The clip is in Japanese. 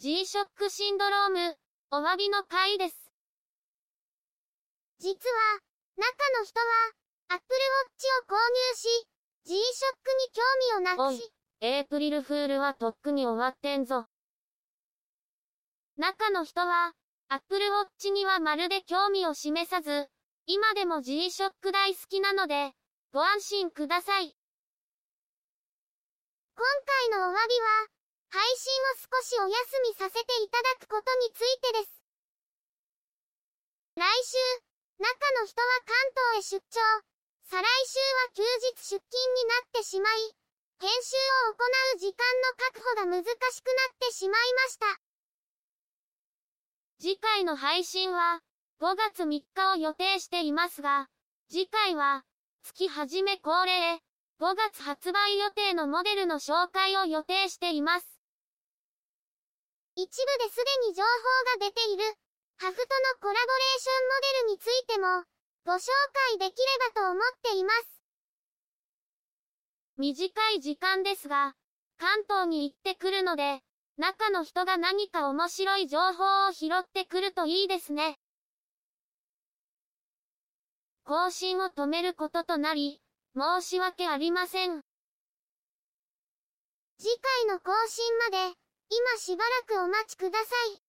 G-SHOCK シンドローム、お詫びの回です。実は、中の人は、Apple Watch を購入し、G-SHOCK に興味をなくし、エイプリルフールはとっくに終わってんぞ。中の人は、Apple Watch にはまるで興味を示さず、今でも G-SHOCK 大好きなので、ご安心ください。今回のお詫びは、配信を少しお休みさせていただくことについてです。来週、中の人は関東へ出張。再来週は休日出勤になってしまい、編集を行う時間の確保が難しくなってしまいました。次回の配信は5月3日を予定していますが、次回は月始め恒例5月発売予定のモデルの紹介を予定しています。一部ですでに情報が出ている、ハフとのコラボレーションモデルについても、ご紹介できればと思っています。短い時間ですが、関東に行ってくるので、中の人が何か面白い情報を拾ってくるといいですね。更新を止めることとなり、申し訳ありません。次回の更新まで、今しばらくお待ちください。